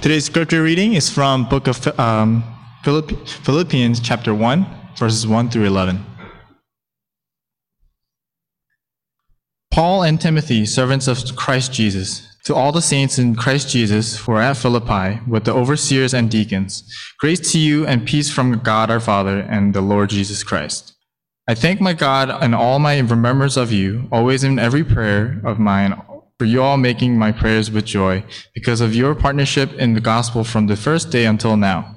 Today's scripture reading is from book of um, Philipp- Philippians chapter 1, verses 1 through 11. Paul and Timothy, servants of Christ Jesus, to all the saints in Christ Jesus who are at Philippi, with the overseers and deacons, grace to you and peace from God our Father and the Lord Jesus Christ. I thank my God in all my remembrance of you, always in every prayer of mine, for you all making my prayers with joy, because of your partnership in the gospel from the first day until now.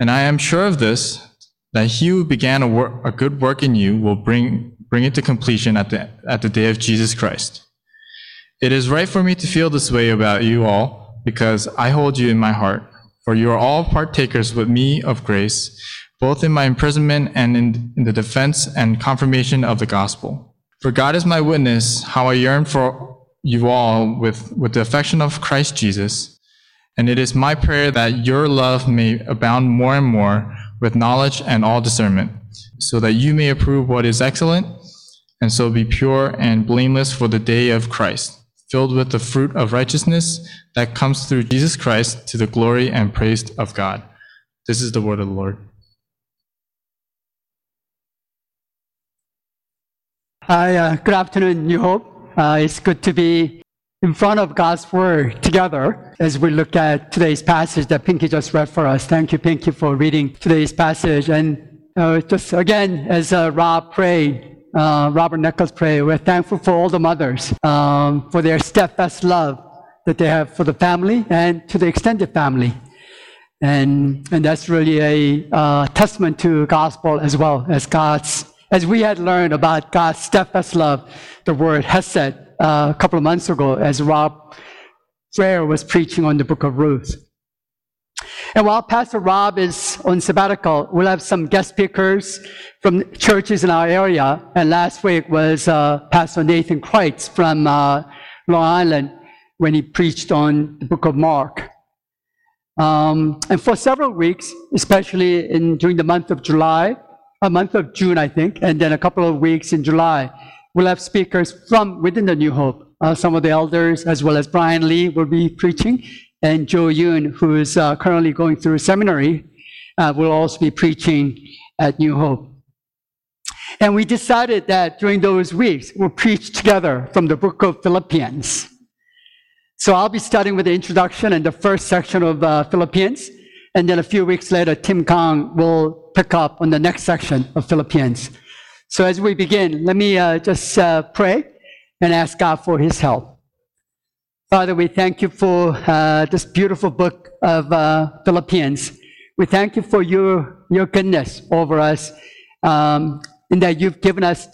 And I am sure of this, that he who began a, a good work in you will bring, bring it to completion at the, at the day of Jesus Christ. It is right for me to feel this way about you all, because I hold you in my heart, for you are all partakers with me of grace, both in my imprisonment and in, in the defense and confirmation of the gospel. For God is my witness, how I yearn for you all with, with the affection of Christ Jesus. And it is my prayer that your love may abound more and more with knowledge and all discernment, so that you may approve what is excellent, and so be pure and blameless for the day of Christ, filled with the fruit of righteousness that comes through Jesus Christ to the glory and praise of God. This is the word of the Lord. Hi, uh, good afternoon, New Hope. Uh, it's good to be in front of God's Word together as we look at today's passage that Pinky just read for us. Thank you, Pinky, for reading today's passage. And uh, just again, as uh, Rob prayed, uh, Robert Nichols prayed, we're thankful for all the mothers um, for their steadfast love that they have for the family and to the extended family. And, and that's really a uh, testament to gospel as well as God's as we had learned about God's steadfast love, the word hesed uh, a couple of months ago as Rob Frere was preaching on the book of Ruth. And while Pastor Rob is on sabbatical, we'll have some guest speakers from churches in our area. And last week was uh, Pastor Nathan Kreitz from uh, Long Island when he preached on the book of Mark. Um, and for several weeks, especially in, during the month of July, a month of June, I think, and then a couple of weeks in July. We'll have speakers from within the New Hope. Uh, some of the elders, as well as Brian Lee, will be preaching, and Joe Yoon, who is uh, currently going through seminary, uh, will also be preaching at New Hope. And we decided that during those weeks, we'll preach together from the book of Philippians. So I'll be starting with the introduction and the first section of uh, Philippians. And then a few weeks later, Tim Kang will pick up on the next section of Philippians. So as we begin, let me uh, just uh, pray and ask God for his help. Father, we thank you for uh, this beautiful book of uh, Philippians. We thank you for your, your goodness over us, um, in that you've given us,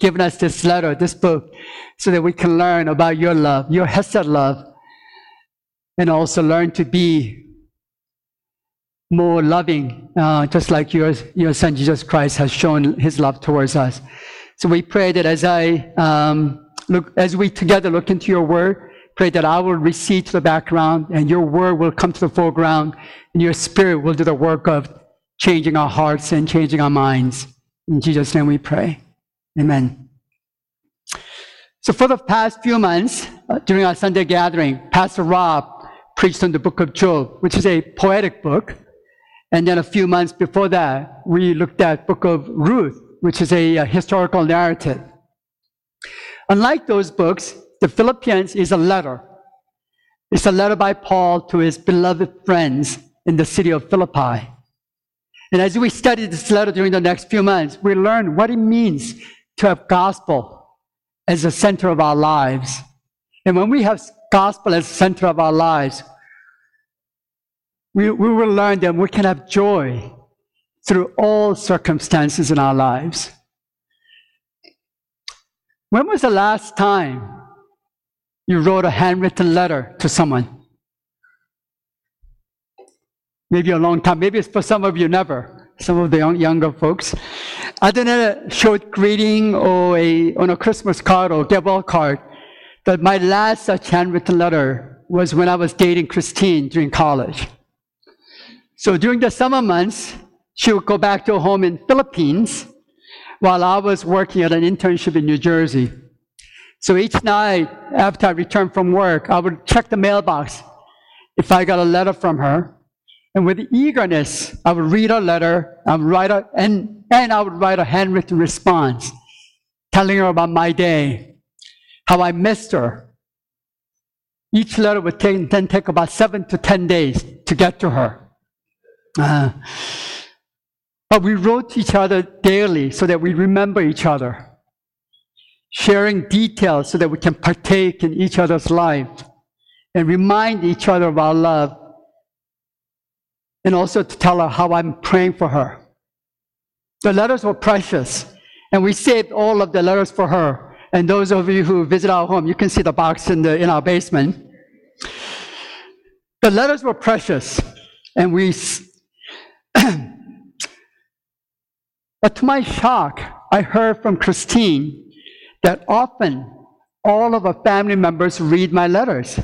given us this letter, this book, so that we can learn about your love, your Hesed love, and also learn to be more loving, uh, just like your, your son Jesus Christ has shown his love towards us. So we pray that as I um, look, as we together look into your word, pray that I will recede to the background and your word will come to the foreground and your spirit will do the work of changing our hearts and changing our minds. In Jesus' name we pray. Amen. So for the past few months, uh, during our Sunday gathering, Pastor Rob preached on the book of Job, which is a poetic book. And then a few months before that, we looked at book of Ruth, which is a, a historical narrative. Unlike those books, the Philippians is a letter. It's a letter by Paul to his beloved friends in the city of Philippi. And as we study this letter during the next few months, we learn what it means to have gospel as the center of our lives. And when we have gospel as the center of our lives, we, we will learn that we can have joy through all circumstances in our lives. When was the last time you wrote a handwritten letter to someone? Maybe a long time. Maybe it's for some of you, never. Some of the young, younger folks. Other than a short greeting or a, on a Christmas card or farewell card, that my last such handwritten letter was when I was dating Christine during college. So during the summer months, she would go back to her home in Philippines while I was working at an internship in New Jersey. So each night after I returned from work, I would check the mailbox if I got a letter from her, and with eagerness, I would read her letter, I would write a, and, and I would write a handwritten response, telling her about my day, how I missed her. Each letter would take, then take about seven to ten days to get to her. Uh, but we wrote each other daily so that we remember each other, sharing details so that we can partake in each other's life and remind each other of our love, and also to tell her how I'm praying for her. The letters were precious, and we saved all of the letters for her. And those of you who visit our home, you can see the box in, the, in our basement. The letters were precious, and we But to my shock, I heard from Christine that often all of our family members read my letters.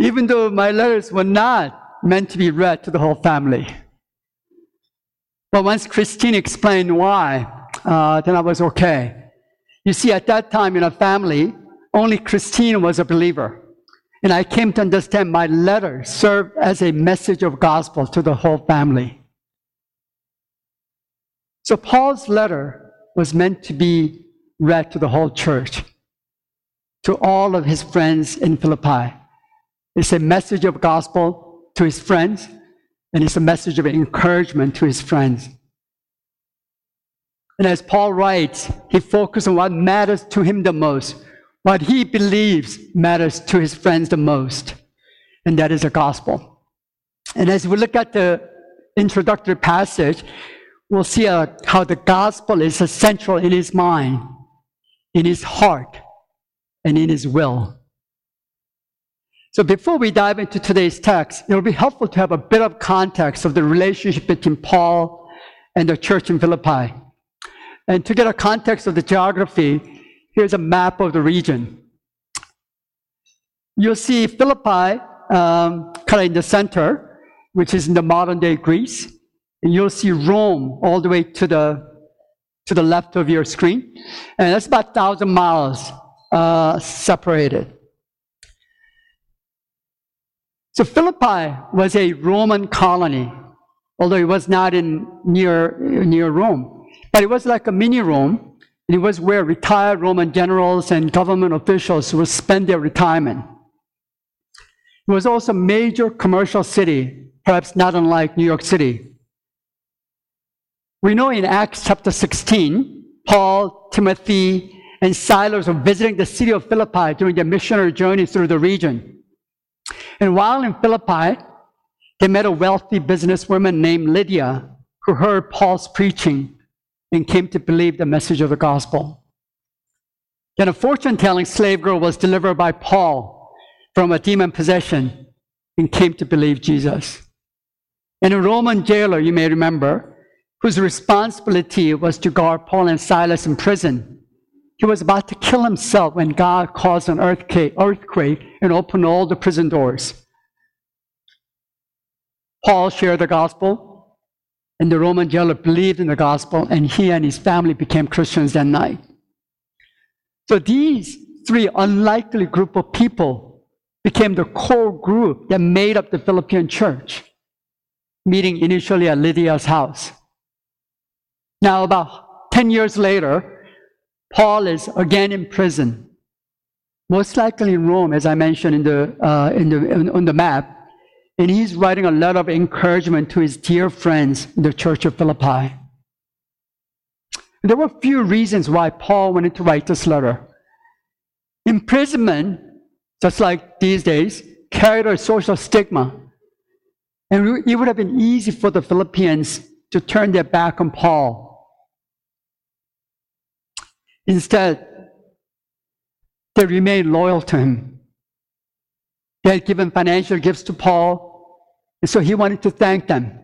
Even though my letters were not meant to be read to the whole family. But once Christine explained why, uh, then I was okay. You see, at that time in our family, only Christine was a believer. And I came to understand my letter served as a message of gospel to the whole family. So Paul's letter was meant to be read to the whole church, to all of his friends in Philippi. It's a message of gospel to his friends, and it's a message of encouragement to his friends. And as Paul writes, he focused on what matters to him the most, what he believes matters to his friends the most, and that is the gospel. And as we look at the introductory passage, we'll see uh, how the gospel is essential in his mind, in his heart, and in his will. So before we dive into today's text, it will be helpful to have a bit of context of the relationship between Paul and the church in Philippi. And to get a context of the geography, here's a map of the region. You'll see Philippi um, kind of in the center, which is in the modern day Greece. And you'll see Rome all the way to the, to the left of your screen. And that's about 1,000 miles uh, separated. So Philippi was a Roman colony, although it was not in near, near Rome. But it was like a mini Rome, it was where retired Roman generals and government officials would spend their retirement. It was also a major commercial city, perhaps not unlike New York City. We know in Acts chapter 16, Paul, Timothy, and Silas were visiting the city of Philippi during their missionary journey through the region. And while in Philippi, they met a wealthy businesswoman named Lydia who heard Paul's preaching and came to believe the message of the gospel. Then a fortune telling slave girl was delivered by Paul from a demon possession and came to believe Jesus. And a Roman jailer, you may remember, whose responsibility was to guard Paul and Silas in prison. He was about to kill himself when God caused an earthquake, earthquake and opened all the prison doors. Paul shared the gospel, and the Roman jailer believed in the gospel, and he and his family became Christians that night. So these three unlikely group of people became the core group that made up the Philippian church, meeting initially at Lydia's house. Now, about 10 years later, Paul is again in prison, most likely in Rome, as I mentioned in the, uh, in the, in, on the map. And he's writing a letter of encouragement to his dear friends in the church of Philippi. There were a few reasons why Paul wanted to write this letter. Imprisonment, just like these days, carried a social stigma. And it would have been easy for the Philippians to turn their back on Paul Instead, they remained loyal to him. They had given financial gifts to Paul, and so he wanted to thank them.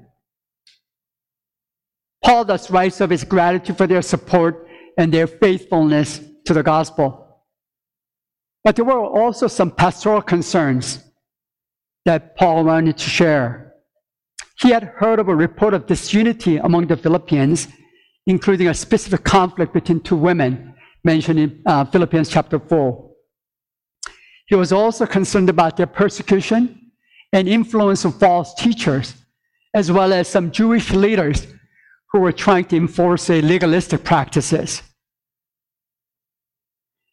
Paul thus writes of his gratitude for their support and their faithfulness to the gospel. But there were also some pastoral concerns that Paul wanted to share. He had heard of a report of disunity among the Philippians including a specific conflict between two women mentioned in uh, Philippians chapter 4. He was also concerned about their persecution and influence of false teachers, as well as some Jewish leaders who were trying to enforce legalistic practices.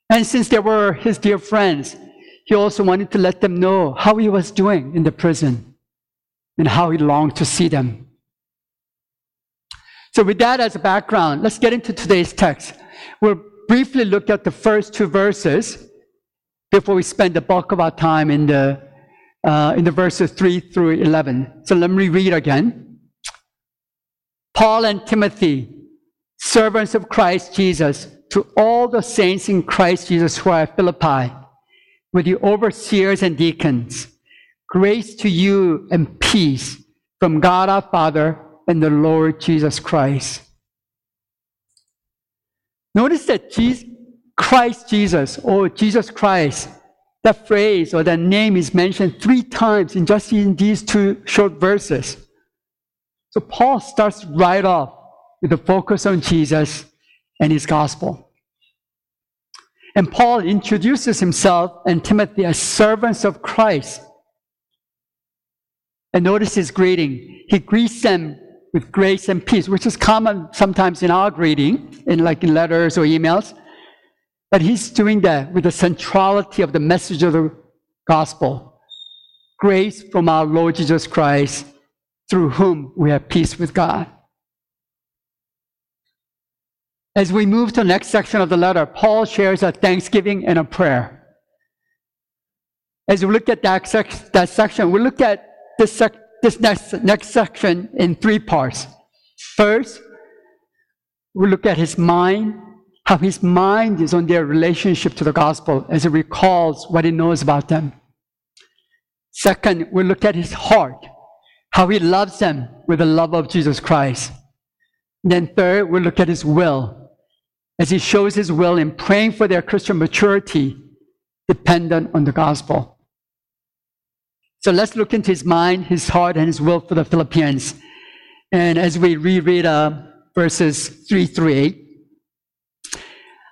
And since they were his dear friends, he also wanted to let them know how he was doing in the prison and how he longed to see them. So, with that as a background, let's get into today's text. We'll briefly look at the first two verses before we spend the bulk of our time in the, uh, in the verses 3 through 11. So, let me read again. Paul and Timothy, servants of Christ Jesus, to all the saints in Christ Jesus who are at Philippi, with the overseers and deacons, grace to you and peace from God our Father and the Lord Jesus Christ. Notice that Jesus, Christ Jesus or Jesus Christ, that phrase or that name is mentioned three times in just in these two short verses. So Paul starts right off with the focus on Jesus and his gospel. And Paul introduces himself and Timothy as servants of Christ. And notice his greeting. He greets them with grace and peace, which is common sometimes in our greeting, in like in letters or emails. But he's doing that with the centrality of the message of the gospel. Grace from our Lord Jesus Christ, through whom we have peace with God. As we move to the next section of the letter, Paul shares a thanksgiving and a prayer. As we look at that, sec- that section, we look at this sec- this next, next section in three parts. First, we look at his mind, how his mind is on their relationship to the gospel as he recalls what he knows about them. Second, we look at his heart, how he loves them with the love of Jesus Christ. Then third, we look at his will, as he shows his will in praying for their Christian maturity dependent on the gospel. So let's look into his mind, his heart, and his will for the Philippians. And as we reread uh, verses 3 through 8,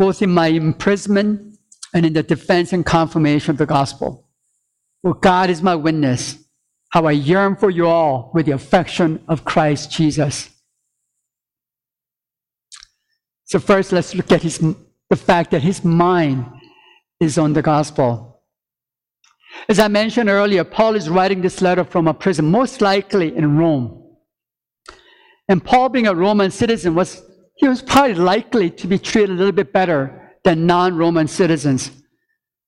both in my imprisonment and in the defense and confirmation of the gospel. For God is my witness, how I yearn for you all with the affection of Christ Jesus. So first, let's look at his, the fact that his mind is on the gospel. As I mentioned earlier, Paul is writing this letter from a prison, most likely in Rome. And Paul, being a Roman citizen, was he was probably likely to be treated a little bit better than non-Roman citizens.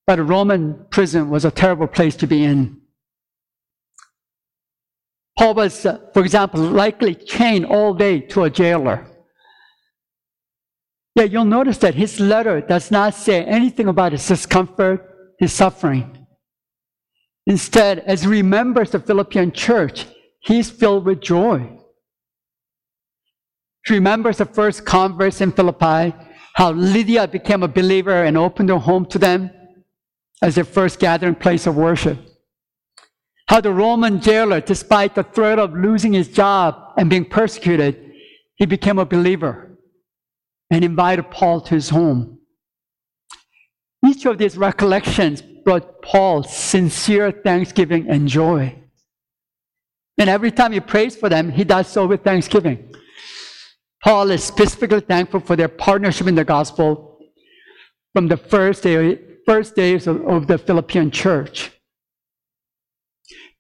But a Roman prison was a terrible place to be in. Paul was, uh, for example, likely chained all day to a jailer. Yeah, you'll notice that his letter does not say anything about his discomfort, his suffering. Instead, as he remembers the Philippian church, he's filled with joy. He remembers the first converts in Philippi, how Lydia became a believer and opened her home to them as their first gathering place of worship. How the Roman jailer, despite the threat of losing his job and being persecuted, he became a believer and invited Paul to his home. Each of these recollections brought Paul sincere thanksgiving and joy. And every time he prays for them, he does so with thanksgiving. Paul is specifically thankful for their partnership in the gospel from the first, day, first days of, of the Philippian church.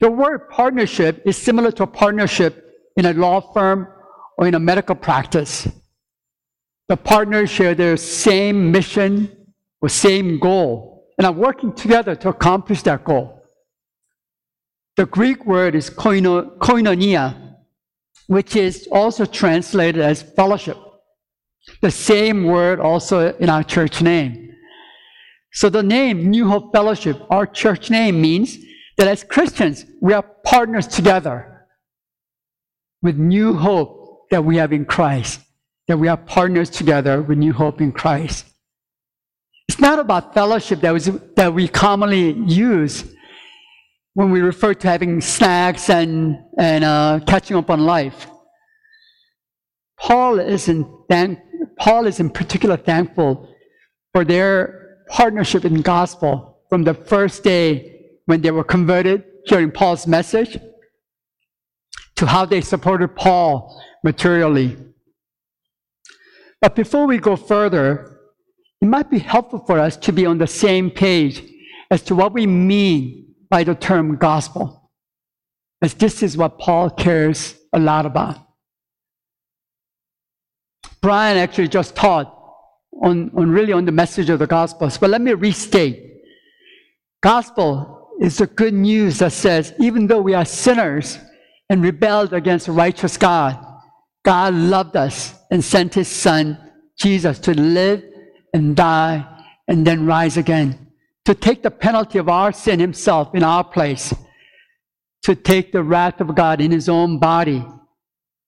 The word partnership is similar to a partnership in a law firm or in a medical practice. The partners share their same mission or same goal and are working together to accomplish that goal. The Greek word is koinonia, which is also translated as fellowship. The same word also in our church name. So the name New Hope Fellowship, our church name, means that as Christians, we are partners together with new hope that we have in Christ, that we are partners together with new hope in Christ. It's not about fellowship that, was, that we commonly use when we refer to having snacks and, and uh, catching up on life. Paul is, in thank, Paul is in particular thankful for their partnership in gospel from the first day when they were converted, hearing Paul's message, to how they supported Paul materially. But before we go further, it might be helpful for us to be on the same page as to what we mean by the term gospel, as this is what Paul cares a lot about. Brian actually just taught on, on really on the message of the gospels, but let me restate. Gospel is the good news that says, even though we are sinners and rebelled against a righteous God, God loved us and sent his son, Jesus, to live and die and then rise again, to take the penalty of our sin himself in our place, to take the wrath of God in his own body.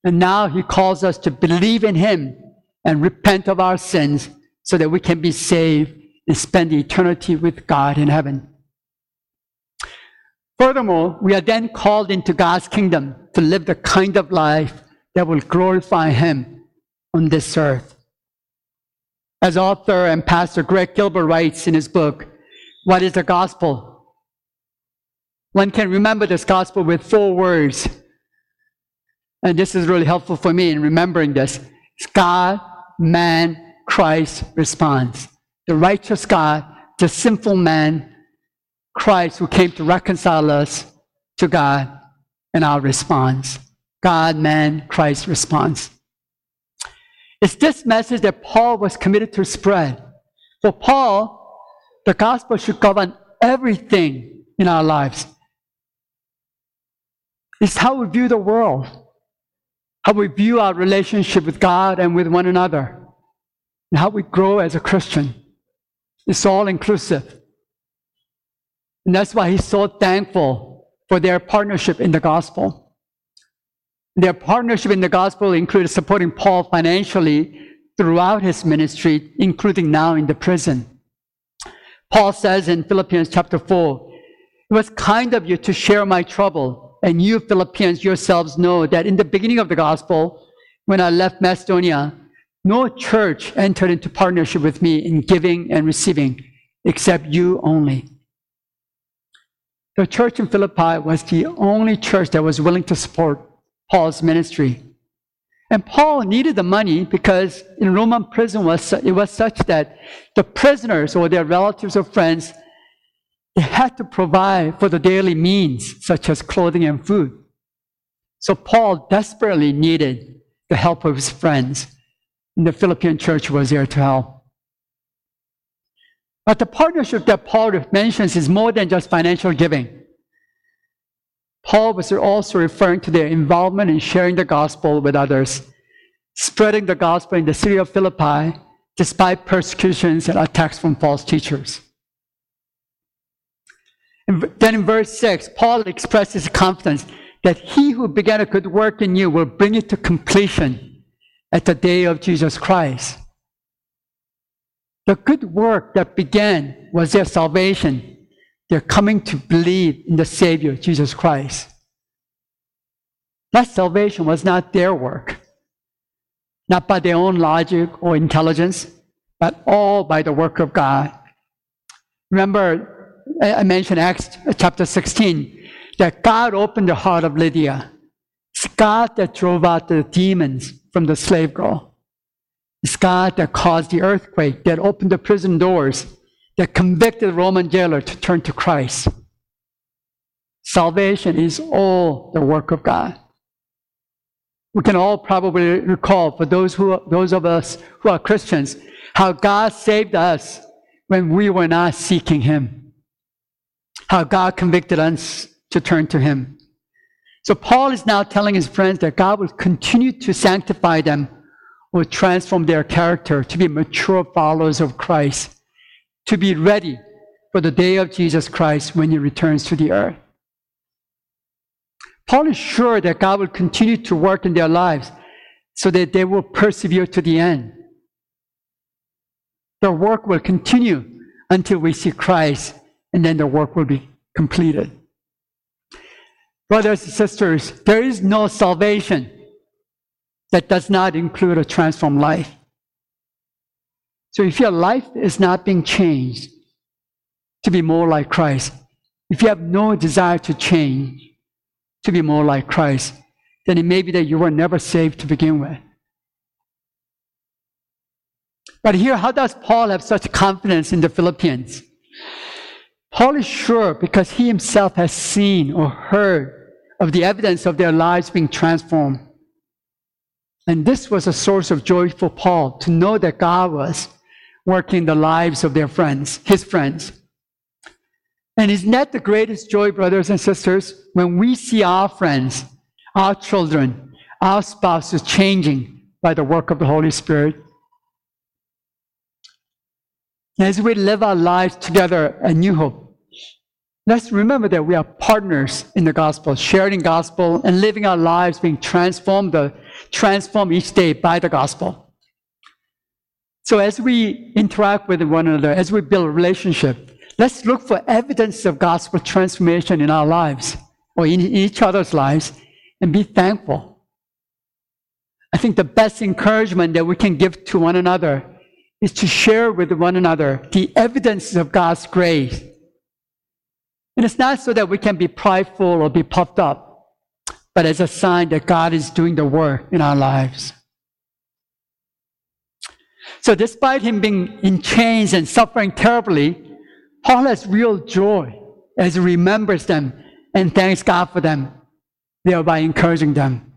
And now he calls us to believe in him and repent of our sins so that we can be saved and spend eternity with God in heaven. Furthermore, we are then called into God's kingdom to live the kind of life that will glorify Him on this earth. As author and pastor Greg Gilbert writes in his book, What is the Gospel? One can remember this gospel with four words. And this is really helpful for me in remembering this. It's God, man, Christ responds. The righteous God, the sinful man, Christ who came to reconcile us to God, and our response. God, man, Christ responds. It's this message that Paul was committed to spread. For Paul, the gospel should govern everything in our lives. It's how we view the world, how we view our relationship with God and with one another and how we grow as a Christian. It's all inclusive. And that's why he's so thankful for their partnership in the gospel. Their partnership in the gospel included supporting Paul financially throughout his ministry, including now in the prison. Paul says in Philippians chapter 4, it was kind of you to share my trouble, and you Philippians yourselves know that in the beginning of the gospel, when I left Macedonia, no church entered into partnership with me in giving and receiving except you only. The church in Philippi was the only church that was willing to support Paul's ministry. And Paul needed the money because in Roman prison was, it was such that the prisoners or their relatives or friends they had to provide for the daily means, such as clothing and food. So Paul desperately needed the help of his friends and the Philippian church was there to help. But the partnership that Paul mentions is more than just financial giving. Paul was also referring to their involvement in sharing the gospel with others, spreading the gospel in the city of Philippi despite persecutions and attacks from false teachers. Then in verse 6, Paul expresses confidence that he who began a good work in you will bring it to completion at the day of Jesus Christ. The good work that began was their salvation. They're coming to believe in the Savior, Jesus Christ. That salvation was not their work, not by their own logic or intelligence, but all by the work of God. Remember, I mentioned Acts chapter 16, that God opened the heart of Lydia. It's God that drove out the demons from the slave girl. It's God that caused the earthquake, that opened the prison doors, that convicted Roman jailer to turn to Christ. Salvation is all the work of God. We can all probably recall, for those, who, those of us who are Christians, how God saved us when we were not seeking Him. How God convicted us to turn to Him. So Paul is now telling his friends that God will continue to sanctify them, will transform their character to be mature followers of Christ, to be ready for the day of Jesus Christ when he returns to the earth. Paul is sure that God will continue to work in their lives so that they will persevere to the end. Their work will continue until we see Christ, and then the work will be completed. Brothers and sisters, there is no salvation that does not include a transformed life. So if your life is not being changed to be more like Christ, if you have no desire to change to be more like Christ, then it may be that you were never saved to begin with. But here, how does Paul have such confidence in the Philippians? Paul is sure because he himself has seen or heard of the evidence of their lives being transformed. And this was a source of joy for Paul to know that God was working the lives of their friends, his friends. And isn't that the greatest joy, brothers and sisters, when we see our friends, our children, our spouses changing by the work of the Holy Spirit? As we live our lives together at New Hope, let's remember that we are partners in the gospel, sharing gospel and living our lives being transformed, uh, transformed each day by the gospel. So as we interact with one another, as we build a relationship, let's look for evidence of gospel transformation in our lives or in each other's lives and be thankful. I think the best encouragement that we can give to one another is to share with one another the evidence of God's grace. And it's not so that we can be prideful or be puffed up, but as a sign that God is doing the work in our lives. So, despite him being in chains and suffering terribly, Paul has real joy as he remembers them and thanks God for them, thereby encouraging them.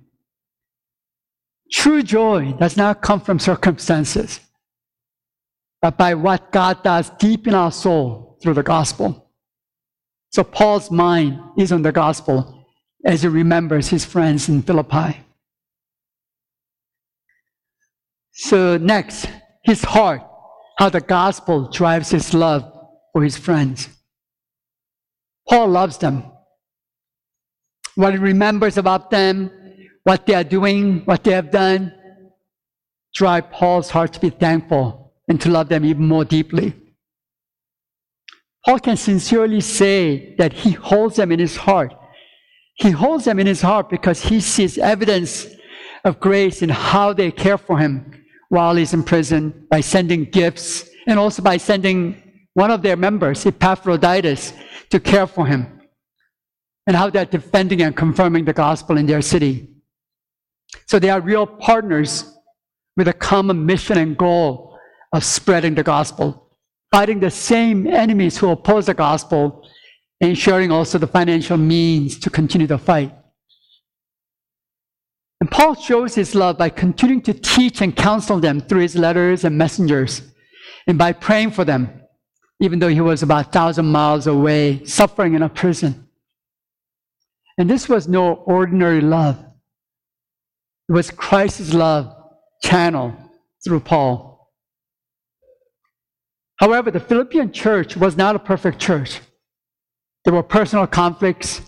True joy does not come from circumstances but by what God does deep in our soul through the gospel. So Paul's mind is on the gospel as he remembers his friends in Philippi. So next, his heart, how the gospel drives his love for his friends. Paul loves them. What he remembers about them, what they are doing, what they have done, drive Paul's heart to be thankful and to love them even more deeply. Paul can sincerely say that he holds them in his heart. He holds them in his heart because he sees evidence of grace in how they care for him while he's in prison by sending gifts and also by sending one of their members, Epaphroditus, to care for him and how they're defending and confirming the gospel in their city. So they are real partners with a common mission and goal of spreading the gospel, fighting the same enemies who oppose the gospel, and sharing also the financial means to continue the fight. And Paul shows his love by continuing to teach and counsel them through his letters and messengers, and by praying for them, even though he was about a thousand miles away, suffering in a prison. And this was no ordinary love. It was Christ's love channeled through Paul. However, the Philippian church was not a perfect church. There were personal conflicts.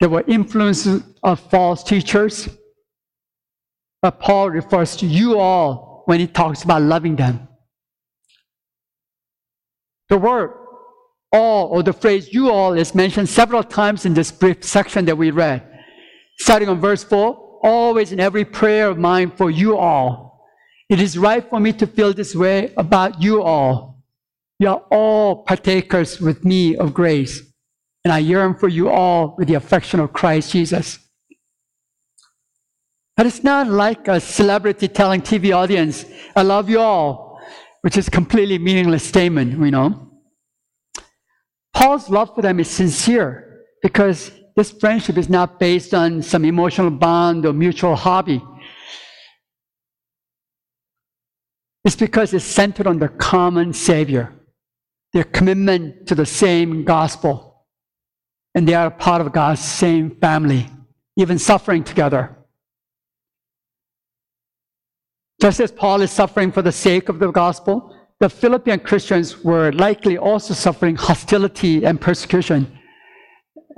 There were influences of false teachers. But Paul refers to you all when he talks about loving them. The word all or the phrase you all is mentioned several times in this brief section that we read. Starting on verse 4, always in every prayer of mine for you all it is right for me to feel this way about you all. You are all partakers with me of grace, and I yearn for you all with the affection of Christ Jesus. But it's not like a celebrity telling TV audience, I love you all, which is completely meaningless statement, you know. Paul's love for them is sincere because this friendship is not based on some emotional bond or mutual hobby. It's because it's centered on the common Savior, their commitment to the same gospel, and they are part of God's same family, even suffering together. Just as Paul is suffering for the sake of the gospel, the Philippian Christians were likely also suffering hostility and persecution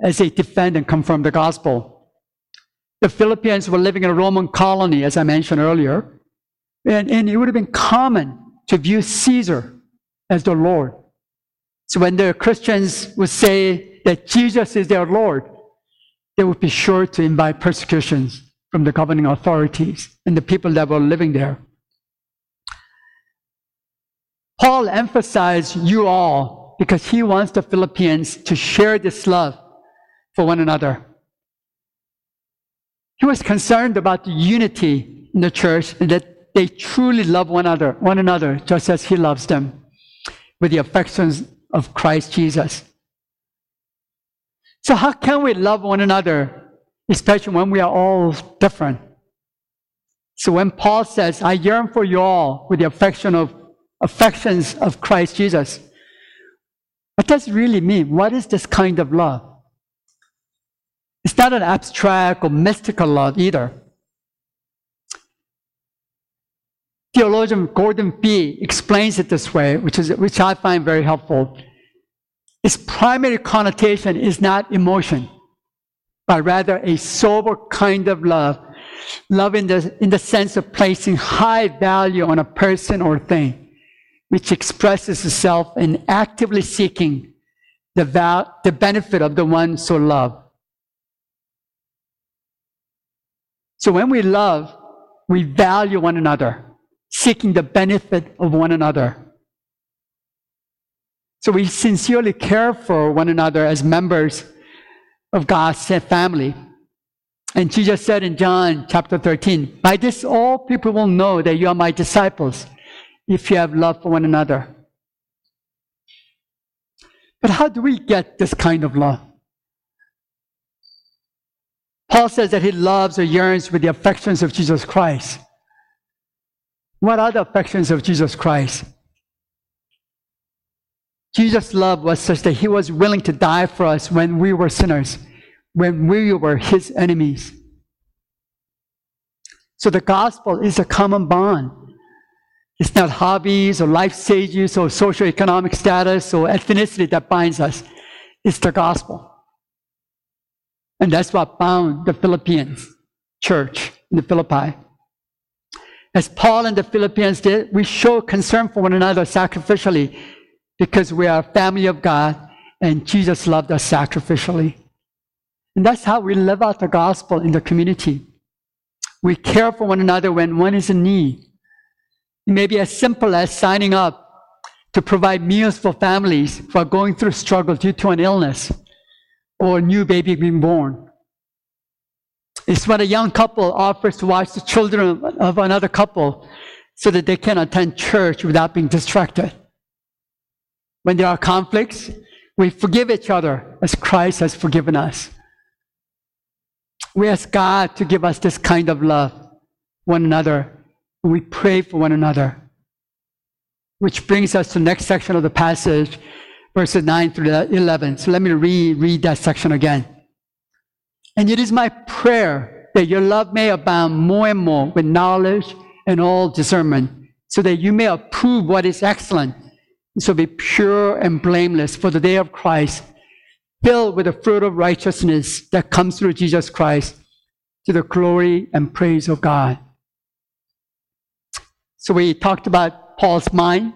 as they defend and confirm the gospel. The Philippians were living in a Roman colony, as I mentioned earlier, and, and it would have been common to view Caesar as the Lord. So when the Christians would say that Jesus is their Lord, they would be sure to invite persecutions from the governing authorities and the people that were living there. Paul emphasized you all because he wants the Philippians to share this love for one another. He was concerned about the unity in the church and that they truly love one another, one another, just as he loves them, with the affections of Christ Jesus. So how can we love one another, especially when we are all different? So when Paul says, I yearn for you all with the affection of affections of Christ Jesus, what does it really mean? What is this kind of love? It's not an abstract or mystical love either. Theologian Gordon Fee explains it this way, which, is, which I find very helpful. Its primary connotation is not emotion, but rather a sober kind of love. Love in the, in the sense of placing high value on a person or thing which expresses itself in actively seeking the, val- the benefit of the one so loved. So when we love, we value one another, seeking the benefit of one another. So we sincerely care for one another as members of God's family. And Jesus said in John chapter 13, By this all people will know that you are my disciples if you have love for one another. But how do we get this kind of love? Paul says that he loves or yearns with the affections of Jesus Christ. What are the affections of Jesus Christ? Jesus' love was such that he was willing to die for us when we were sinners, when we were his enemies. So the gospel is a common bond it's not hobbies or life stages or socioeconomic status or ethnicity that binds us. It's the gospel. And that's what bound the Philippians church in the Philippi. As Paul and the Philippians did, we show concern for one another sacrificially because we are a family of God and Jesus loved us sacrificially. And that's how we live out the gospel in the community. We care for one another when one is in need. It may be as simple as signing up to provide meals for families who are going through struggle due to an illness or a new baby being born. It's when a young couple offers to watch the children of another couple so that they can attend church without being distracted. When there are conflicts, we forgive each other as Christ has forgiven us. We ask God to give us this kind of love, one another, we pray for one another. Which brings us to the next section of the passage, verses 9 through 11. So let me reread that section again. And it is my prayer that your love may abound more and more with knowledge and all discernment, so that you may approve what is excellent, so be pure and blameless for the day of Christ, filled with the fruit of righteousness that comes through Jesus Christ, to the glory and praise of God. So we talked about Paul's mind,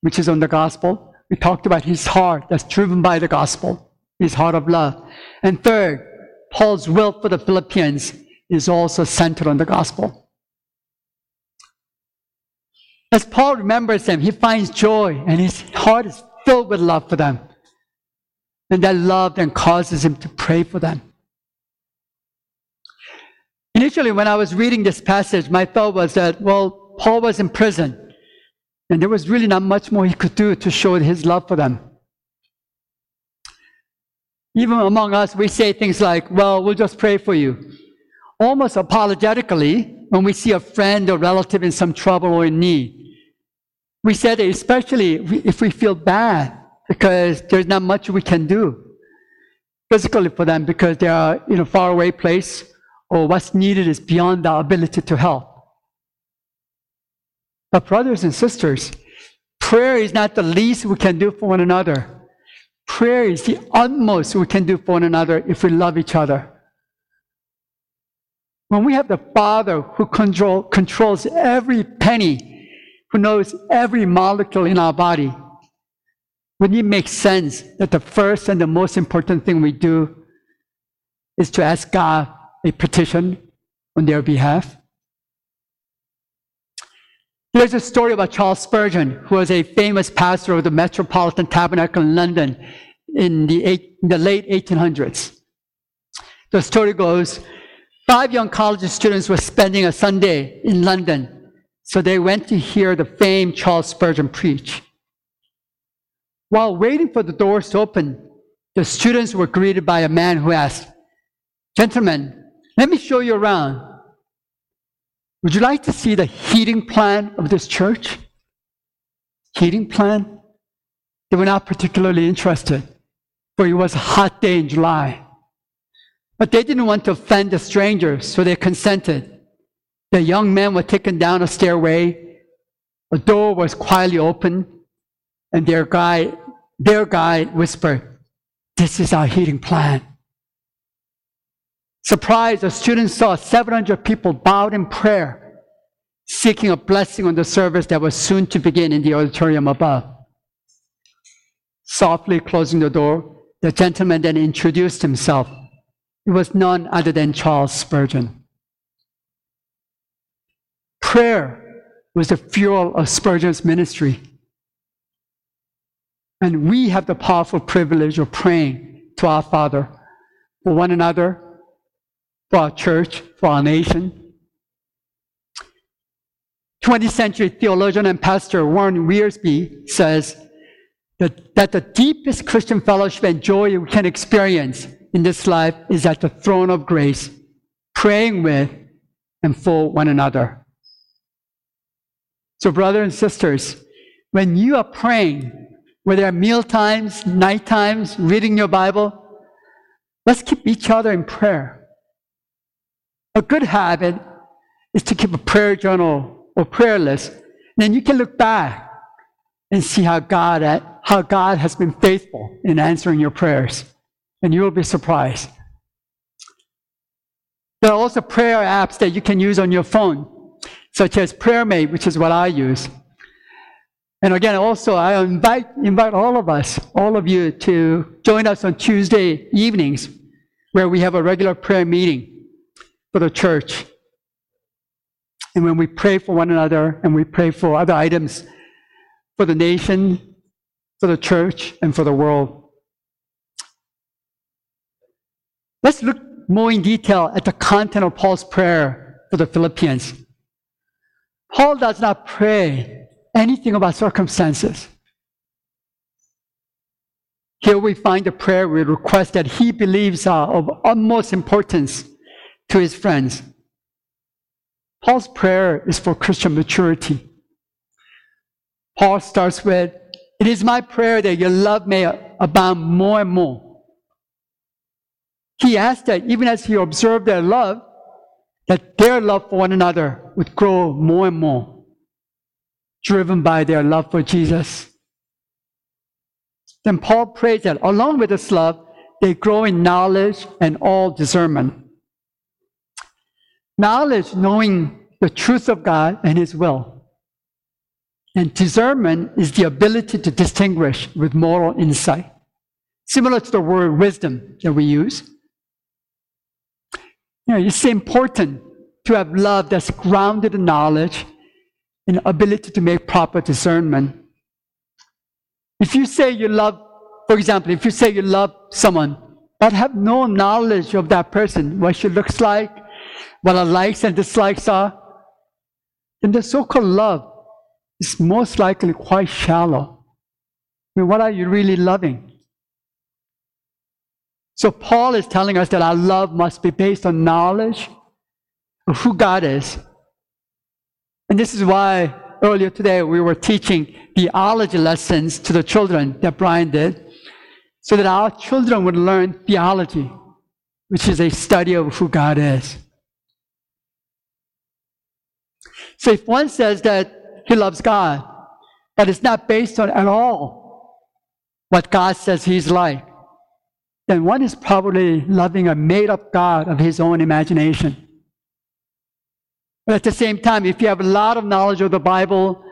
which is on the gospel. We talked about his heart that's driven by the gospel, his heart of love. And third, Paul's will for the Philippians is also centered on the gospel. As Paul remembers them, he finds joy and his heart is filled with love for them. And that love then causes him to pray for them. Initially, when I was reading this passage, my thought was that, well, Paul was in prison, and there was really not much more he could do to show his love for them. Even among us, we say things like, Well, we'll just pray for you. Almost apologetically, when we see a friend or relative in some trouble or in need. We say that especially if we feel bad because there's not much we can do physically for them because they are in a faraway place or what's needed is beyond our ability to help. But, brothers and sisters, Prayer is not the least we can do for one another. Prayer is the utmost we can do for one another if we love each other. When we have the Father who control, controls every penny, who knows every molecule in our body, wouldn't it make sense that the first and the most important thing we do is to ask God a petition on their behalf? There's a story about Charles Spurgeon, who was a famous pastor of the Metropolitan Tabernacle in London in the, eight, in the late 1800s. The story goes five young college students were spending a Sunday in London, so they went to hear the famed Charles Spurgeon preach. While waiting for the doors to open, the students were greeted by a man who asked, Gentlemen, let me show you around. Would you like to see the heating plan of this church? Heating plan? They were not particularly interested, for it was a hot day in July. But they didn't want to offend the strangers, so they consented. The young men were taken down a stairway. A door was quietly opened, and their guide, their guide whispered, This is our heating plan. Surprised, the students saw 700 people bowed in prayer, seeking a blessing on the service that was soon to begin in the auditorium above. Softly closing the door, the gentleman then introduced himself. It was none other than Charles Spurgeon. Prayer was the fuel of Spurgeon's ministry. And we have the powerful privilege of praying to our Father for one another for our church, for our nation. 20th century theologian and pastor Warren Wiersbe says that, that the deepest Christian fellowship and joy we can experience in this life is at the throne of grace, praying with and for one another. So, brothers and sisters, when you are praying, whether at meal times, night times, reading your Bible, let's keep each other in prayer. A good habit is to keep a prayer journal or prayer list. And then you can look back and see how God, how God has been faithful in answering your prayers. And you will be surprised. There are also prayer apps that you can use on your phone, such as PrayerMate, which is what I use. And again, also, I invite, invite all of us, all of you, to join us on Tuesday evenings, where we have a regular prayer meeting for the church. And when we pray for one another and we pray for other items for the nation, for the church, and for the world. Let's look more in detail at the content of Paul's prayer for the Philippians. Paul does not pray anything about circumstances. Here we find a prayer with requests that he believes are of utmost importance to his friends. Paul's prayer is for Christian maturity. Paul starts with, It is my prayer that your love may abound more and more. He asked that even as he observed their love, that their love for one another would grow more and more, driven by their love for Jesus. Then Paul prays that along with this love, they grow in knowledge and all discernment. Knowledge, knowing the truth of God and His will. And discernment is the ability to distinguish with moral insight, similar to the word wisdom that we use. You know, it's important to have love that's grounded in knowledge and ability to make proper discernment. If you say you love, for example, if you say you love someone, but have no knowledge of that person, what she looks like, what her likes and dislikes are, then the so called love is most likely quite shallow. I mean, what are you really loving? So, Paul is telling us that our love must be based on knowledge of who God is. And this is why earlier today we were teaching theology lessons to the children that Brian did, so that our children would learn theology, which is a study of who God is. So if one says that he loves God, but it's not based on at all what God says He's like, then one is probably loving a made up God of his own imagination. But at the same time, if you have a lot of knowledge of the Bible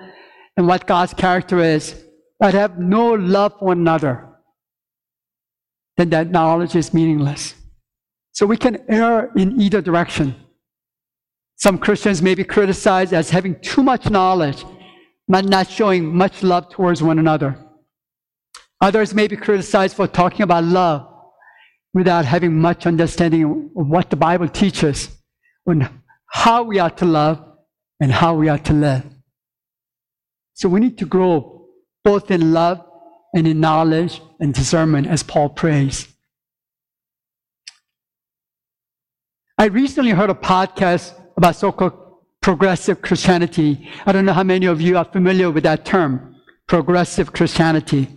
and what God's character is, but have no love for one another, then that knowledge is meaningless. So we can err in either direction. Some Christians may be criticized as having too much knowledge, but not showing much love towards one another. Others may be criticized for talking about love without having much understanding of what the Bible teaches on how we are to love and how we are to live. So we need to grow both in love and in knowledge and discernment as Paul prays. I recently heard a podcast about so-called progressive Christianity. I don't know how many of you are familiar with that term, progressive Christianity.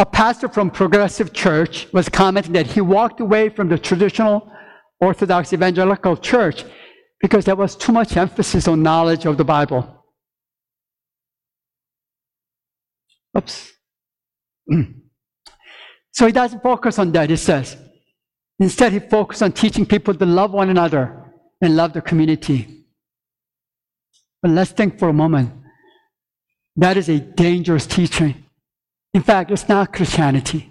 A pastor from Progressive Church was commenting that he walked away from the traditional Orthodox Evangelical Church because there was too much emphasis on knowledge of the Bible. Oops. so he doesn't focus on that, he says. Instead, he focuses on teaching people to love one another and love the community. But let's think for a moment. That is a dangerous teaching. In fact, it's not Christianity,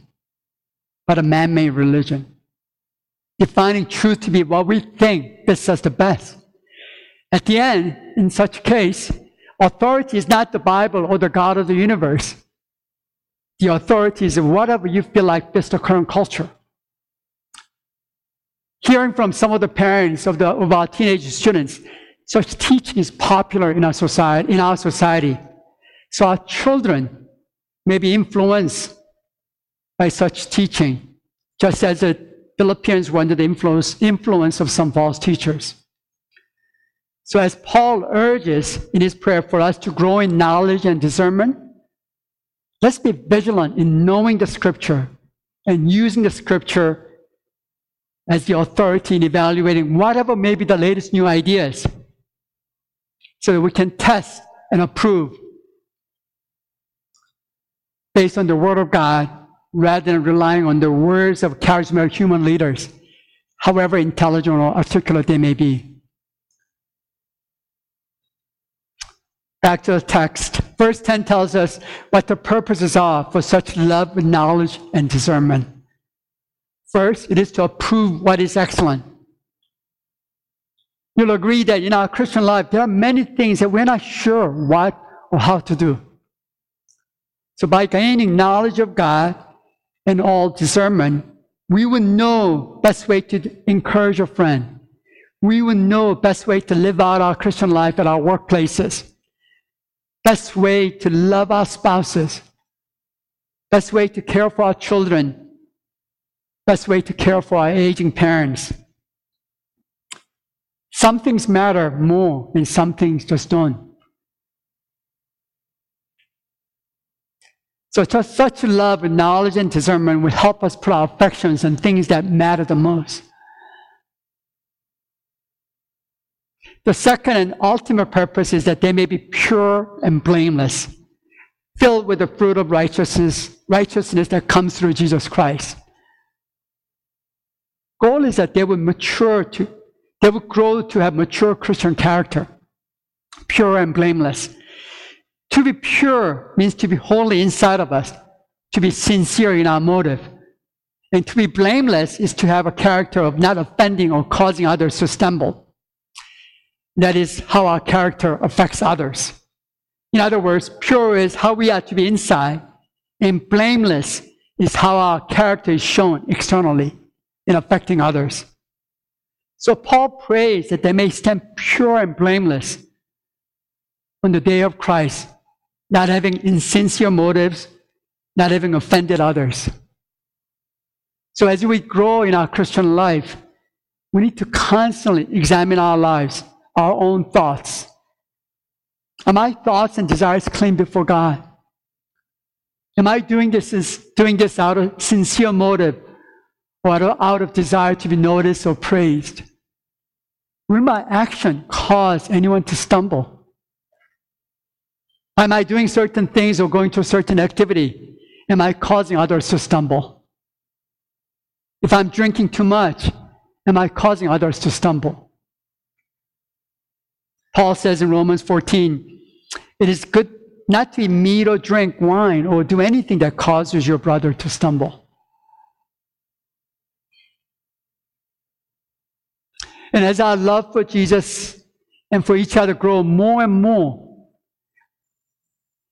but a man made religion. Defining truth to be what we think fits us the best. At the end, in such case, authority is not the Bible or the God of the universe. The authority is whatever you feel like fits the current culture. Hearing from some of the parents of, the, of our teenage students, such teaching is popular in our society. In our society. So our children may be influenced by such teaching, just as the Philippians were under the influence, influence of some false teachers. So, as Paul urges in his prayer for us to grow in knowledge and discernment, let's be vigilant in knowing the scripture and using the scripture as the authority in evaluating whatever may be the latest new ideas so that we can test and approve based on the Word of God rather than relying on the words of charismatic human leaders, however intelligent or articulate they may be. Back to the text. Verse 10 tells us what the purposes are for such love, knowledge, and discernment. First, it is to approve what is excellent. You'll agree that in our Christian life, there are many things that we're not sure what or how to do. So by gaining knowledge of God and all discernment, we will know best way to encourage a friend. We will know best way to live out our Christian life at our workplaces. Best way to love our spouses. Best way to care for our children. Best way to care for our aging parents. Some things matter more and some things just don't. So just such love and knowledge and discernment will help us put our affections on things that matter the most. The second and ultimate purpose is that they may be pure and blameless, filled with the fruit of righteousness, righteousness that comes through Jesus Christ. Goal is that they will mature to, they will grow to have mature Christian character, pure and blameless. To be pure means to be holy inside of us, to be sincere in our motive. And to be blameless is to have a character of not offending or causing others to stumble. That is how our character affects others. In other words, pure is how we are to be inside, and blameless is how our character is shown externally in affecting others. So Paul prays that they may stand pure and blameless on the day of Christ not having insincere motives, not having offended others. So as we grow in our Christian life, we need to constantly examine our lives, our own thoughts. Are my thoughts and desires clean before God? Am I doing this, doing this out of sincere motive or out of desire to be noticed or praised? Will my action cause anyone to stumble? Am I doing certain things or going to a certain activity? Am I causing others to stumble? If I'm drinking too much, am I causing others to stumble? Paul says in Romans 14, it is good not to eat or drink wine or do anything that causes your brother to stumble. And as our love for Jesus and for each other grow more and more,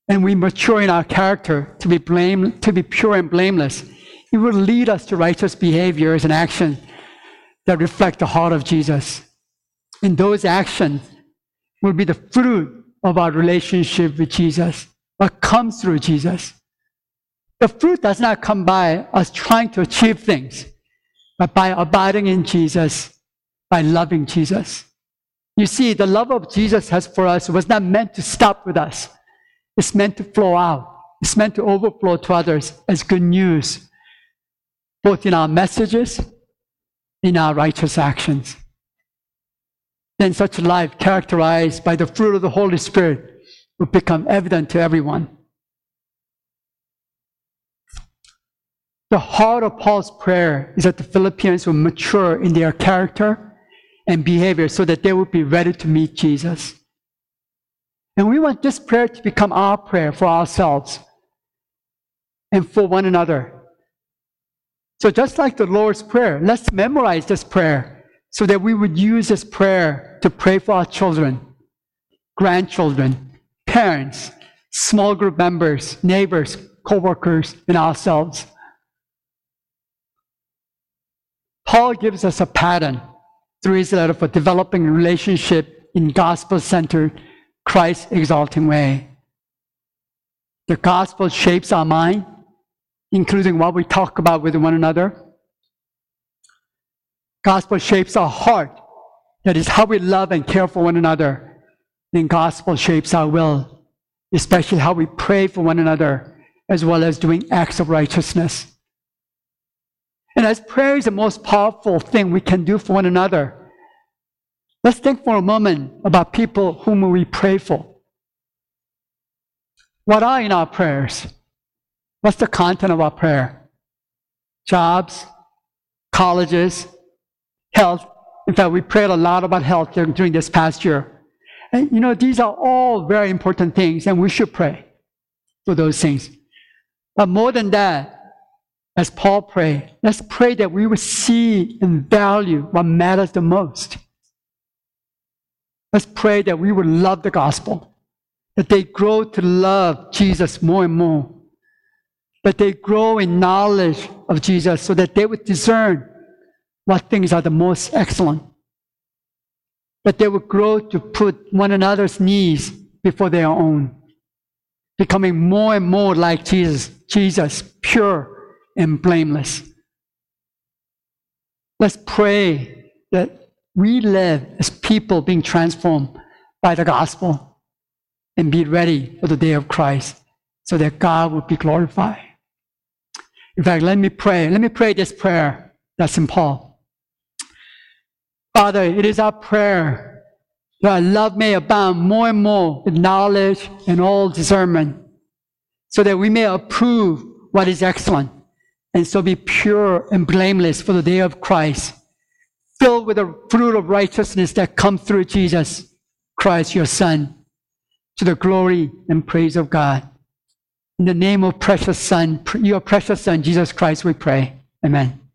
and we mature in our character to be blame, to be pure and blameless, it will lead us to righteous behaviors and actions that reflect the heart of Jesus. And those actions will be the fruit of our relationship with Jesus, what comes through Jesus. The fruit does not come by us trying to achieve things, but by abiding in Jesus, by loving Jesus. You see, the love of Jesus has for us was not meant to stop with us. It's meant to flow out. It's meant to overflow to others as good news, both in our messages, in our righteous actions. Then such a life characterized by the fruit of the Holy Spirit will become evident to everyone. The heart of Paul's prayer is that the Philippians will mature in their character and behavior so that they will be ready to meet Jesus. And we want this prayer to become our prayer for ourselves and for one another. So, just like the Lord's Prayer, let's memorize this prayer so that we would use this prayer to pray for our children, grandchildren, parents, small group members, neighbors, co workers, and ourselves. Paul gives us a pattern through his letter for developing a relationship in gospel centered, Christ exalting way. The gospel shapes our mind, including what we talk about with one another. Gospel shapes our heart, that is how we love and care for one another. And gospel shapes our will, especially how we pray for one another, as well as doing acts of righteousness. And as prayer is the most powerful thing we can do for one another, let's think for a moment about people whom we pray for. What are in our prayers? What's the content of our prayer? Jobs, colleges, health. In fact, we prayed a lot about health during this past year. And you know, these are all very important things, and we should pray for those things. But more than that, as Paul prayed, let's pray that we will see and value what matters the most. Let's pray that we will love the gospel, that they grow to love Jesus more and more, that they grow in knowledge of Jesus so that they would discern what things are the most excellent, that they would grow to put one another's needs before their own, becoming more and more like Jesus, Jesus, pure and blameless. Let's pray that we live as people being transformed by the gospel and be ready for the day of Christ so that God will be glorified. In fact, let me pray. Let me pray this prayer that's in Paul. Father, it is our prayer that our love may abound more and more with knowledge and all discernment, so that we may approve what is excellent and so be pure and blameless for the day of Christ, filled with the fruit of righteousness that comes through Jesus Christ, your Son, to the glory and praise of God. In the name of precious Son, your precious Son, Jesus Christ, we pray. Amen.